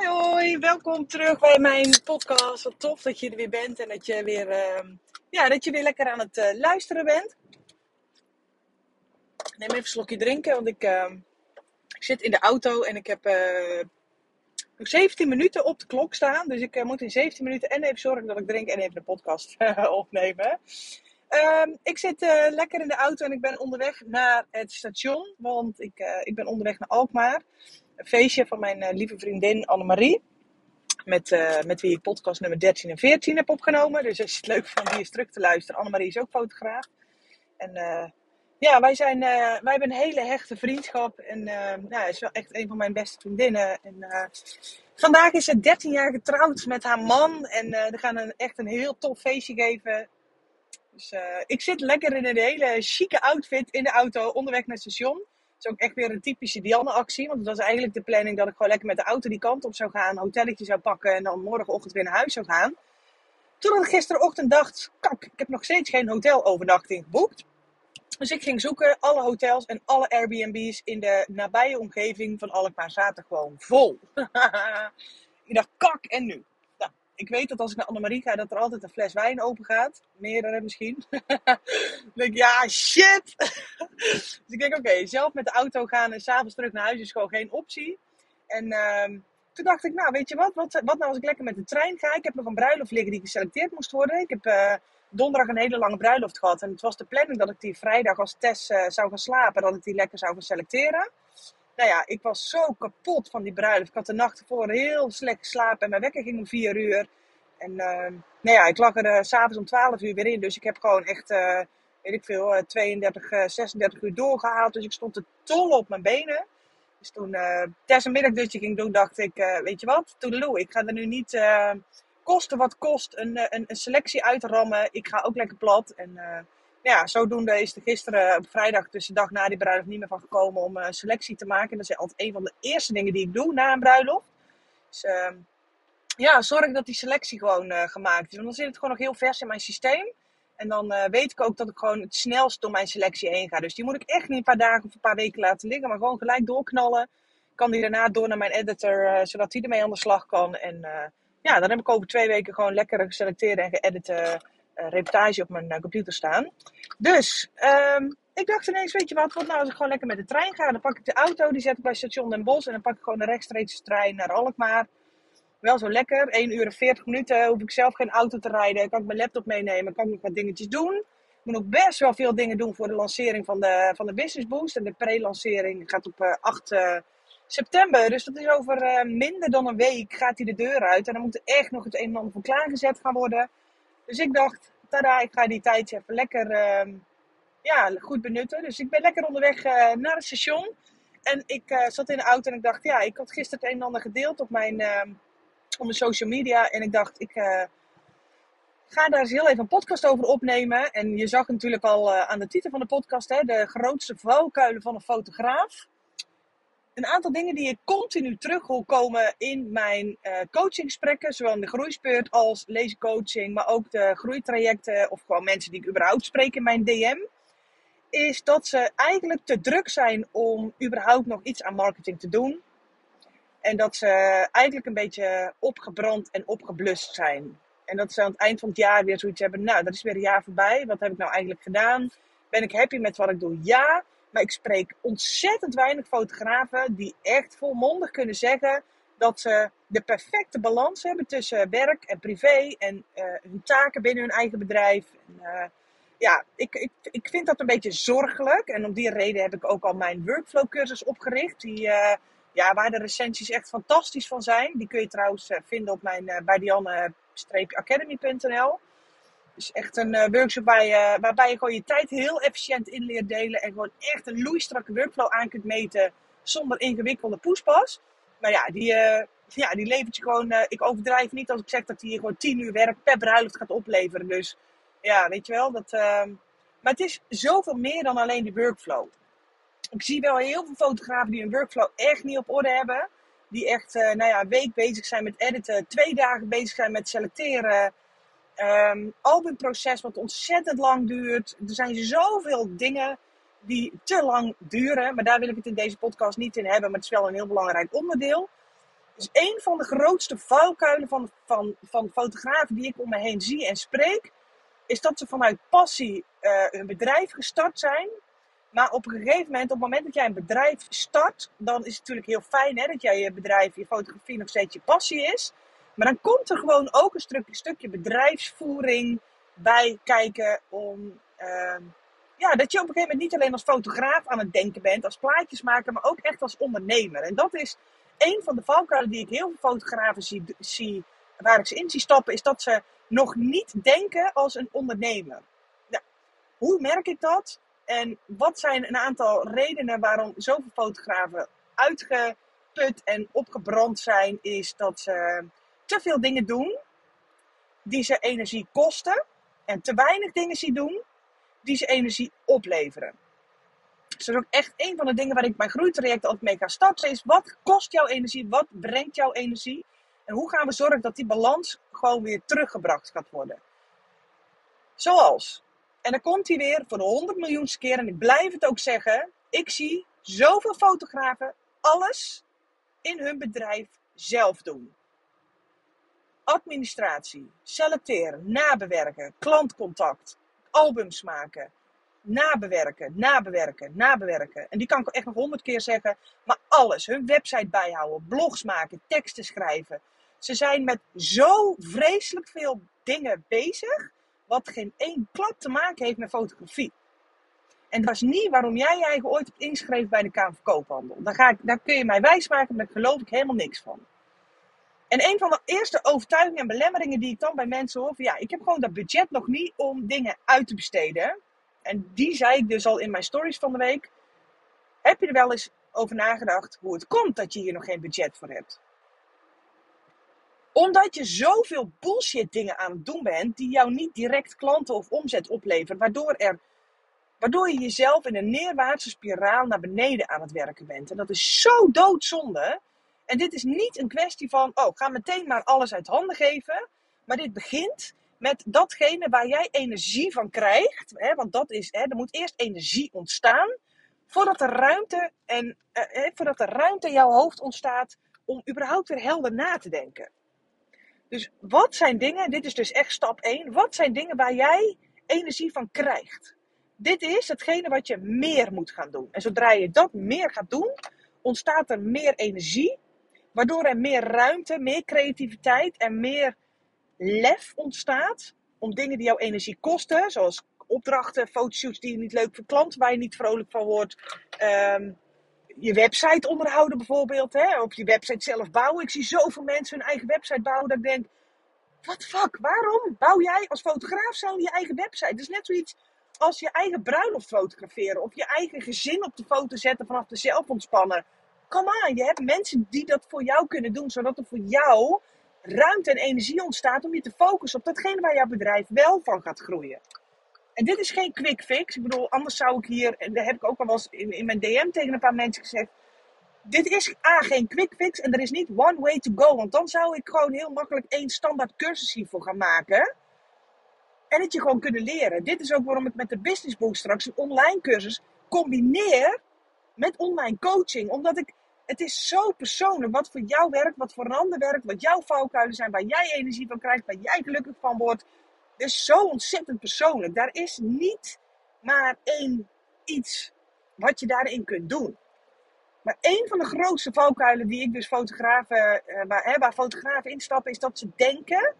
Hoi hoi, welkom terug bij mijn podcast. Wat tof dat je er weer bent en dat je weer, ehm, ja, dat je weer lekker aan het eh, luisteren bent. Neem even een slokje drinken, want ik, ehm, ik zit in de auto en ik heb eh, nog 17 minuten op de klok staan. Dus ik eh, moet in 17 minuten en even zorgen dat ik drink en even de podcast opnemen. Ehm, ik zit lekker in de auto en ik ben onderweg naar het station, want ik, ik ben onderweg naar Alkmaar een feestje van mijn uh, lieve vriendin Annemarie. Met, met wie ik podcast nummer 13 en 14 heb opgenomen. Dus als je het leuk vindt die is terug te luisteren. Annemarie is ook fotograaf. En ja, wij, zijn, wij hebben een hele hechte vriendschap. En ja, is wel echt een van mijn beste vriendinnen. En vandaag is ze 13 jaar getrouwd met haar man. En we gaan een, echt een heel tof feestje geven. Dus ik zit lekker in een hele chique outfit in de auto onderweg naar het station is ook echt weer een typische Dianne-actie. Want het was eigenlijk de planning dat ik gewoon lekker met de auto die kant op zou gaan. Een hotelletje zou pakken en dan morgenochtend weer naar huis zou gaan. Toen ik gisterochtend dacht, kak, ik heb nog steeds geen hotelovernachting geboekt. Dus ik ging zoeken, alle hotels en alle Airbnb's in de nabije omgeving van Alkmaar zaten gewoon vol. ik dacht, kak, en nu? Ik weet dat als ik naar Annemarie ga, dat er altijd een fles wijn open gaat. Meerdere misschien. dan denk ik, ja, shit! dus ik denk, oké, zelf met de auto gaan en s'avonds terug naar huis is gewoon geen optie. En uh, toen dacht ik, nou, weet je wat? wat? Wat nou als ik lekker met de trein ga? Ik heb nog een bruiloft liggen die geselecteerd moest worden. Ik heb uh, donderdag een hele lange bruiloft gehad. En het was de planning dat ik die vrijdag als test uh, zou gaan slapen. Dat ik die lekker zou gaan selecteren nou ja, ik was zo kapot van die bruiloft. Ik had de nacht ervoor heel slecht geslapen en mijn wekker ging om 4 uur. En uh, nou ja, ik lag er uh, s'avonds om 12 uur weer in. Dus ik heb gewoon echt, uh, weet ik veel, 32, 36 uur doorgehaald. Dus ik stond te tol op mijn benen. Dus toen Tess een middagdutje ging doen, dacht ik, weet je wat, toedeloe. Ik ga er nu niet kosten wat kost een, een, een, selectie uitrammen. Ik ga ook lekker plat. En ja, zodoende is er gisteren op vrijdag, dus de dag na die bruiloft, niet meer van gekomen om een selectie te maken. Dat is altijd een van de eerste dingen die ik doe na een bruiloft. Dus uh, ja, zorg dat die selectie gewoon uh, gemaakt is. Want dan zit het gewoon nog heel vers in mijn systeem. En dan weet ik ook dat ik gewoon het snelst door mijn selectie heen ga. Dus die moet ik echt niet een paar dagen of een paar weken laten liggen, maar gewoon gelijk doorknallen. Kan die daarna door naar mijn editor, zodat die ermee aan de slag kan. En ja, dan heb ik over twee weken gewoon lekker geselecteerde en geëdite uh, reportage op mijn uh, computer staan. Dus um, ik dacht ineens, weet je wat, wat nou als ik gewoon lekker met de trein ga? Dan pak ik de auto, die zet ik bij station Den Bosch en dan pak ik gewoon een rechtstreeks trein naar Alkmaar. Wel zo lekker, 1 uur en 40 minuten, hoef ik zelf geen auto te rijden, kan ik mijn laptop meenemen, kan ik nog wat dingetjes doen. Ik moet nog best wel veel dingen doen voor de lancering van de, van de Business Boost. En de pre-lancering gaat op uh, 8 september. Dus dat is over minder dan een week gaat hij de deur uit. En dan moet er echt nog het een en ander voor klaargezet gaan worden. Dus ik dacht, tada, ik ga die tijd even lekker uh, ja, goed benutten. Dus ik ben lekker onderweg uh, naar het station. En ik uh, zat in de auto en ik dacht, ja, ik had gisteren het een en ander gedeeld op mijn, ehm, op mijn social media. En ik dacht, ik eh, ga daar eens heel even een podcast over opnemen. En je zag natuurlijk al aan de titel van de podcast, hè, de grootste valkuilen van een fotograaf een aantal dingen die ik continu terug wil komen in mijn uh, coachinggesprekken, zowel in de groeispeurt als lezencoaching, maar ook de groeitrajecten of gewoon mensen die ik überhaupt spreek in mijn DM, is dat ze eigenlijk te druk zijn om überhaupt nog iets aan marketing te doen. En dat ze eigenlijk een beetje opgebrand en opgeblust zijn. En dat ze aan het eind van het jaar weer zoiets hebben, nou, dat is weer een jaar voorbij. Wat heb ik nou eigenlijk gedaan? Ben ik happy met wat ik doe? Ja. Maar ik spreek ontzettend weinig fotografen die echt volmondig kunnen zeggen dat ze de perfecte balans hebben tussen werk en privé en uh, hun taken binnen hun eigen bedrijf. En, uh, ja, ik, ik, ik vind dat een beetje zorgelijk. En om die reden heb ik ook al mijn workflow cursus opgericht. Die, uh, ja, waar de recensies echt fantastisch van zijn. Die kun je trouwens vinden op mijn bij Dianne-academy.nl is echt een uh, workshop waarbij je gewoon je tijd heel efficiënt in leert delen. En gewoon echt een loeistrakke workflow aan kunt meten zonder ingewikkelde poespas. Maar ja, die, uh, ja, die levert je gewoon. Uh, ik overdrijf niet als ik zeg dat hij gewoon 10 uur werk per bruiloft gaat opleveren. Dus ja, weet je wel. Dat, ehm, maar het is zoveel meer dan alleen die workflow. Ik zie wel heel veel fotografen die hun workflow echt niet op orde hebben. Die echt, nou ja, een week bezig zijn met editen, twee dagen bezig zijn met selecteren. Um, albumproces wat ontzettend lang duurt. Er zijn zoveel dingen die te lang duren. Maar daar wil ik het in deze podcast niet in hebben. Maar het is wel een heel belangrijk onderdeel. Dus een van de grootste valkuilen van, van, van fotografen die ik om me heen zie en spreek, is dat ze vanuit passie uh, hun bedrijf gestart zijn. Maar op een gegeven moment, op het moment dat jij een bedrijf start, dan is het natuurlijk heel fijn hè, dat jij je bedrijf, je fotografie nog steeds je passie is. Maar dan komt er gewoon ook een stukje, stukje bedrijfsvoering bij kijken om. Uh, ja, dat je op een gegeven moment niet alleen als fotograaf aan het denken bent, als plaatjes maken, maar ook echt als ondernemer. En dat is een van de valkuilen die ik heel veel fotografen zie, waar ik ze in zie stappen, is dat ze nog niet denken als een ondernemer. Hoe merk ik dat? En wat zijn een aantal redenen waarom zoveel fotografen uitgeput en opgebrand zijn, is dat ze te veel dingen doen die ze energie kosten en te weinig dingen zien doen die ze energie opleveren. Dus dat is ook echt een van de dingen waar ik mijn groeitraject altijd mee ga starten. Is wat kost jouw energie? Wat brengt jouw energie? En hoe gaan we zorgen dat die balans gewoon weer teruggebracht gaat worden? Zoals, en dan komt hij weer voor de 100 miljoenste keer. En ik blijf het ook zeggen. Ik zie zoveel fotografen alles in hun bedrijf zelf doen. Administratie, selecteren, nabewerken, klantcontact, albums maken, nabewerken, nabewerken, nabewerken. En die kan ik echt nog honderd keer zeggen. Maar alles, hun website bijhouden, blogs maken, teksten schrijven. Ze zijn met zo vreselijk veel dingen bezig, wat geen één klap te maken heeft met fotografie. En dat is niet waarom jij je eigen ooit hebt ingeschreven bij de Kamer van Koophandel. Daar, ga ik, daar kun je mij wijsmaken, maar daar geloof ik helemaal niks van. En een van de eerste overtuigingen en belemmeringen die ik dan bij mensen hoor, van ja, ik heb gewoon dat budget nog niet om dingen uit te besteden. En die zei ik dus al in mijn stories van de week. Heb je er wel eens over nagedacht hoe het komt dat je hier nog geen budget voor hebt? Omdat je zoveel bullshit dingen aan het doen bent die jou niet direct klanten of omzet opleveren, waardoor, er, waardoor je jezelf in een neerwaartse spiraal naar beneden aan het werken bent. En dat is zo doodzonde. En dit is niet een kwestie van, oh, ga meteen maar alles uit handen geven. Maar dit begint met datgene waar jij energie van krijgt. Hè, want dat is, hè, er moet eerst energie ontstaan. Voordat er ruimte, en, eh, voordat er ruimte in jouw hoofd ontstaat om überhaupt weer helder na te denken. Dus wat zijn dingen, dit is dus echt stap 1. Wat zijn dingen waar jij energie van krijgt? Dit is hetgene wat je meer moet gaan doen. En zodra je dat meer gaat doen, ontstaat er meer energie. Waardoor er meer ruimte, meer creativiteit en meer lef ontstaat om dingen die jouw energie kosten, zoals opdrachten, fotoshoots die je niet leuk vindt, klanten waar je niet vrolijk van wordt, um, je website onderhouden bijvoorbeeld, hè? of je website zelf bouwen. Ik zie zoveel mensen hun eigen website bouwen dat ik denk, wat fuck, waarom bouw jij als fotograaf zo je eigen website? Het is net zoiets als je eigen bruiloft fotograferen of je eigen gezin op de foto zetten vanaf de zelfontspanner. Kom aan, je hebt mensen die dat voor jou kunnen doen, zodat er voor jou ruimte en energie ontstaat om je te focussen op datgene waar jouw bedrijf wel van gaat groeien. En dit is geen quick fix. Ik bedoel, anders zou ik hier, en daar heb ik ook al wel eens in, in mijn DM tegen een paar mensen gezegd. Dit is A, geen quick fix en er is niet one way to go. Want dan zou ik gewoon heel makkelijk één standaard cursus hiervoor gaan maken. En het je gewoon kunnen leren. Dit is ook waarom ik met de Business Book straks een online cursus combineer met online coaching. Omdat ik het is zo persoonlijk wat voor jou werkt, wat voor ander werkt, wat jouw valkuilen zijn, waar jij energie van krijgt, waar jij gelukkig van wordt. Het is zo ontzettend persoonlijk. Daar is niet maar één iets wat je daarin kunt doen. Maar een van de grootste valkuilen die ik dus fotografen, uh, waar, hè, waar fotografen instappen, is dat ze denken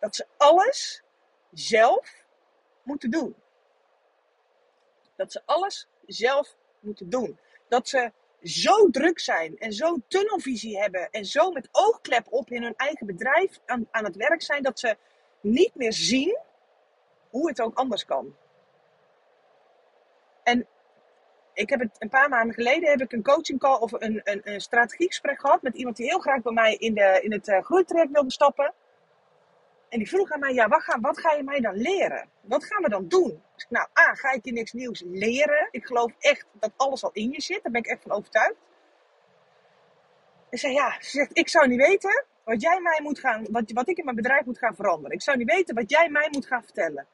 dat ze alles zelf moeten doen. Dat ze alles zelf moeten doen. Dat ze zo druk zijn en zo tunnelvisie hebben en zo met oogklep op in hun eigen bedrijf aan, aan het werk zijn, dat ze niet meer zien hoe het ook anders kan. En ik heb het een paar maanden geleden heb ik een coaching call of een, een, een strategiegesprek gehad met iemand die heel graag bij mij in, de, in het uh, groeitraject wilde stappen. En die vroeg aan mij, ja, wat ga, wat ga je mij dan leren? Wat gaan we dan doen? Dus, nou, A, ga ik je niks nieuws leren? Ik geloof echt dat alles al in je zit. Daar ben ik echt van overtuigd. En zei, ja, ze zegt, ik zou niet weten wat jij mij moet gaan, wat, wat ik in mijn bedrijf moet gaan veranderen. Ik zou niet weten wat jij mij moet gaan vertellen.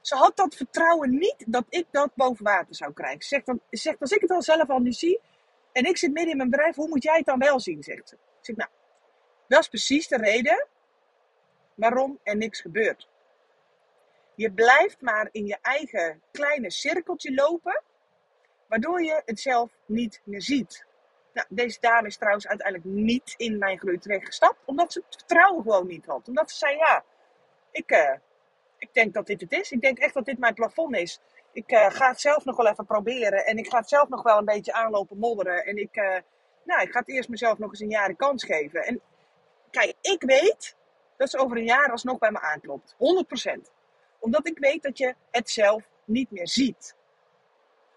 Ze had dat vertrouwen niet dat ik dat boven water zou krijgen. Ze zegt, dan, zegt als ik het al zelf al niet zie, En ik zit midden in mijn bedrijf, hoe moet jij het dan wel zien, zegt ze. Ik zeg, nou, dat is precies de reden waarom er niks gebeurt. Je blijft maar in je eigen kleine cirkeltje lopen, waardoor je het zelf niet meer ziet. Nou, deze dame is trouwens uiteindelijk niet in mijn groei terecht gestapt, omdat ze het vertrouwen gewoon niet had. Omdat ze zei, ja, ik, uh, ik denk dat dit het is. Ik denk echt dat dit mijn plafond is. Ik uh, ga het zelf nog wel even proberen. En ik ga het zelf nog wel een beetje aanlopen modderen. En ik, uh, nou, ik ga het eerst mezelf nog eens een jaar de kans geven. En kijk, ik weet dat ze over een jaar alsnog bij me aanklopt. 100%. Omdat ik weet dat je het zelf niet meer ziet.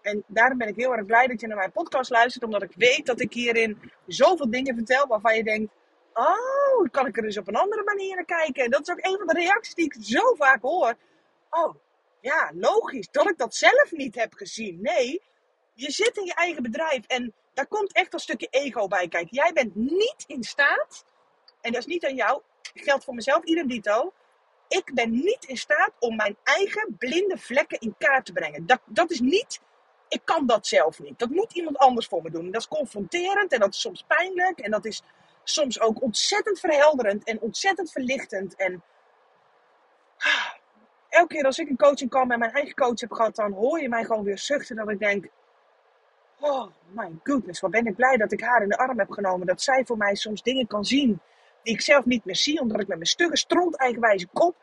En daarom ben ik heel erg blij dat je naar mijn podcast luistert. Omdat ik weet dat ik hierin zoveel dingen vertel waarvan je denkt... Oh, kan ik er dus op een andere manier naar kijken? En dat is ook een van de reacties die ik zo vaak hoor. Oh, ja, logisch dat ik dat zelf niet heb gezien. Nee, je zit in je eigen bedrijf en daar komt echt een stukje ego bij kijken. Jij bent niet in staat, en dat is niet aan jou, geldt voor mezelf, idem. Ik ben niet in staat om mijn eigen blinde vlekken in kaart te brengen. Dat, dat is niet, ik kan dat zelf niet. Dat moet iemand anders voor me doen. Dat is confronterend en dat is soms pijnlijk en dat is soms ook ontzettend verhelderend en ontzettend verlichtend. En elke keer als ik een coaching kan met mijn eigen coach heb gehad, dan hoor je mij gewoon weer zuchten dat ik denk, oh my goodness, wat ben ik blij dat ik haar in de arm heb genomen. Dat zij voor mij soms dingen kan zien die ik zelf niet meer zie, omdat ik met mijn stugge stront eigenwijze kop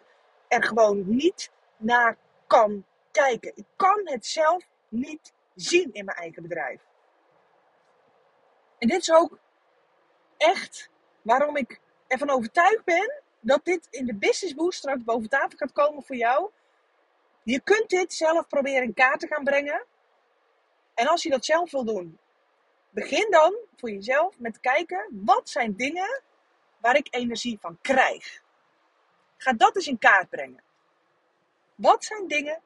er gewoon niet naar kan kijken. Ik kan het zelf niet zien in mijn eigen bedrijf. En dit is ook echt waarom ik ervan overtuigd ben dat dit in de Business Boost straks boven tafel gaat komen voor jou. Je kunt dit zelf proberen in kaart te gaan brengen. En als je dat zelf wil doen, begin dan voor jezelf met kijken wat zijn dingen waar ik energie van krijg. Ga dat eens in kaart brengen. Wat zijn dingen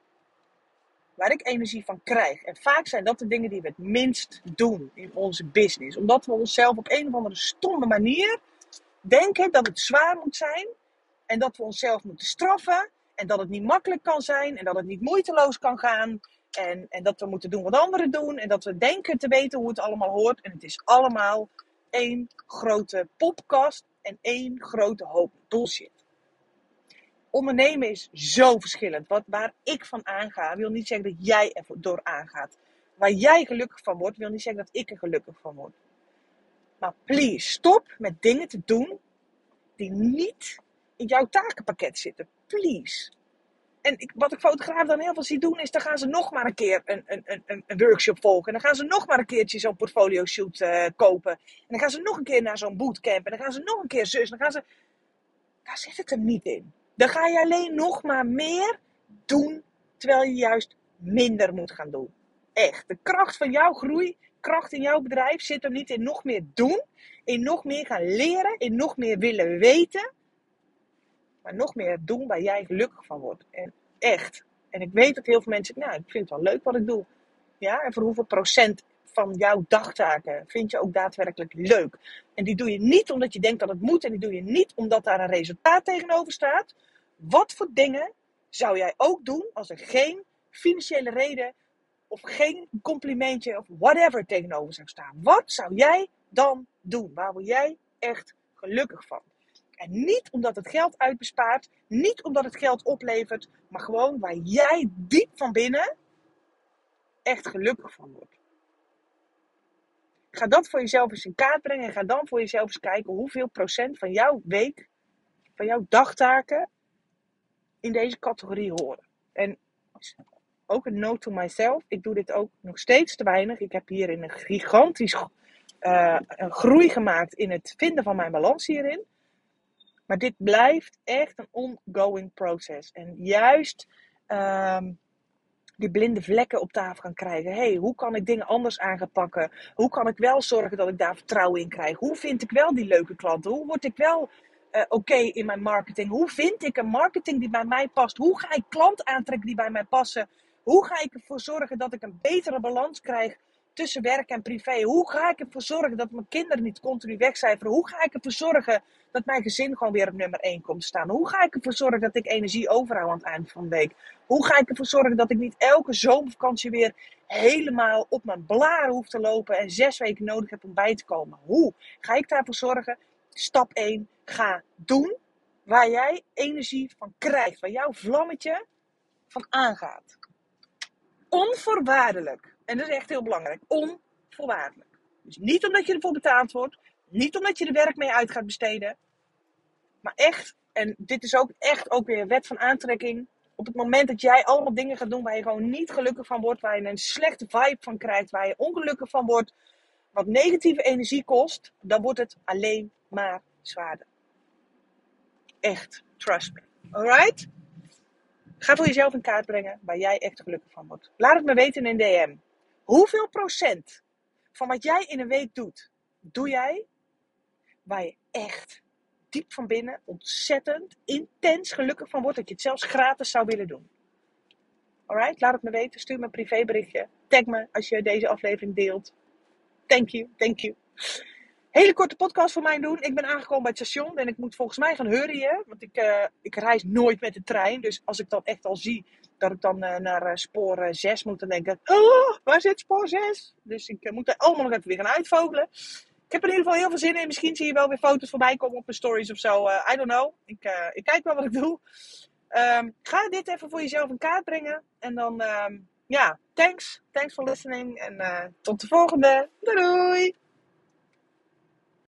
waar ik energie van krijg? En vaak zijn dat de dingen die we het minst doen in onze business. Omdat we onszelf op een of andere stomme manier denken dat het zwaar moet zijn. En dat we onszelf moeten straffen. En dat het niet makkelijk kan zijn. En dat het niet moeiteloos kan gaan. En, en dat we moeten doen wat anderen doen. En dat we denken te weten hoe het allemaal hoort. En het is allemaal één grote popkast. En één grote hoop bullshit. Ondernemen is zo verschillend. Wat, waar ik van aanga, wil niet zeggen dat jij er door aangaat. Waar jij gelukkig van wordt, wil niet zeggen dat ik er gelukkig van word. Maar please, stop met dingen te doen die niet in jouw takenpakket zitten. Please. En ik, wat ik fotograaf dan heel veel zie doen, is dan gaan ze nog maar een keer een, een, een, een workshop volgen. En dan gaan ze nog maar een keertje zo'n portfolio shoot uh, kopen. En dan gaan ze nog een keer naar zo'n bootcamp. En dan gaan ze nog een keer zus. Dan gaan ze... Daar zit het hem niet in. Dan ga je alleen nog maar meer doen, terwijl je juist minder moet gaan doen. Echt. De kracht van jouw groei kracht in jouw bedrijf zit er niet in nog meer doen, in nog meer gaan leren, in nog meer willen weten, maar nog meer doen waar jij gelukkig van wordt. En echt. En ik weet dat heel veel mensen, nou, ik vind het wel leuk wat ik doe. Ja, en voor hoeveel procent van jouw dagtaken vind je ook daadwerkelijk leuk? En die doe je niet omdat je denkt dat het moet en die doe je niet omdat daar een resultaat tegenover staat. Wat voor dingen zou jij ook doen als er geen financiële reden of geen complimentje of whatever tegenover zou staan. Wat zou jij dan doen? Waar word jij echt gelukkig van? En niet omdat het geld uitbespaart, niet omdat het geld oplevert, maar gewoon waar jij diep van binnen echt gelukkig van wordt. Ga dat voor jezelf eens in kaart brengen en ga dan voor jezelf eens kijken hoeveel procent van jouw week, van jouw dagtaken in deze categorie horen. En ook een note to myself. Ik doe dit ook nog steeds te weinig. Ik heb hierin een gigantisch uh, een groei gemaakt in het vinden van mijn balans hierin. Maar dit blijft echt een ongoing proces. En juist um, die blinde vlekken op tafel gaan krijgen. hey, hoe kan ik dingen anders aan gaan pakken? Hoe kan ik wel zorgen dat ik daar vertrouwen in krijg? Hoe vind ik wel die leuke klanten? Hoe word ik wel uh, oké in mijn marketing? Hoe vind ik een marketing die bij mij past? Hoe ga ik klanten aantrekken die bij mij passen? Hoe ga ik ervoor zorgen dat ik een betere balans krijg tussen werk en privé? Hoe ga ik ervoor zorgen dat mijn kinderen niet continu wegcijferen? Hoe ga ik ervoor zorgen dat mijn gezin gewoon weer op nummer 1 komt staan? Hoe ga ik ervoor zorgen dat ik energie overhoud aan het eind van de week? Hoe ga ik ervoor zorgen dat ik niet elke zomervakantie weer helemaal op mijn blaren hoef te lopen en zes weken nodig heb om bij te komen? Hoe ga ik daarvoor zorgen? Stap 1, ga doen waar jij energie van krijgt, waar jouw vlammetje van aangaat. Onvoorwaardelijk. En dat is echt heel belangrijk. Onvoorwaardelijk. Dus niet omdat je ervoor betaald wordt. Niet omdat je er werk mee uit gaat besteden. Maar echt, en dit is ook echt ook weer een wet van aantrekking. Op het moment dat jij allemaal dingen gaat doen waar je gewoon niet gelukkig van wordt. Waar je een slechte vibe van krijgt. Waar je ongelukkig van wordt. Wat negatieve energie kost. Dan wordt het alleen maar zwaarder. Echt. Trust me. Alright? Ga voor jezelf in kaart brengen waar jij echt gelukkig van wordt. Laat het me weten in een DM. Hoeveel procent van wat jij in een week doet, doe jij waar je echt diep van binnen ontzettend intens gelukkig van wordt dat je het zelfs gratis zou willen doen? Alright, laat het me weten. Stuur me een privéberichtje. Tag me als je deze aflevering deelt. Thank you, thank you. Hele korte podcast voor mij doen. Ik ben aangekomen bij het station en ik moet volgens mij gaan hurryen. Want ik, uh, ik reis nooit met de trein. Dus als ik dan echt al zie dat ik dan uh, naar uh, spoor 6 moet, dan denk ik: oh, waar zit spoor 6? Dus ik moet er allemaal nog even weer gaan uitvogelen. Ik heb in ieder geval heel veel zin in. Misschien zie je wel weer foto's voorbij komen op mijn stories of zo. I don't know. Ik, ik kijk wel wat ik doe. Um, ga dit even voor jezelf in kaart brengen. En dan, um, ja, thanks. Thanks for listening. En tot de volgende. Doei doei!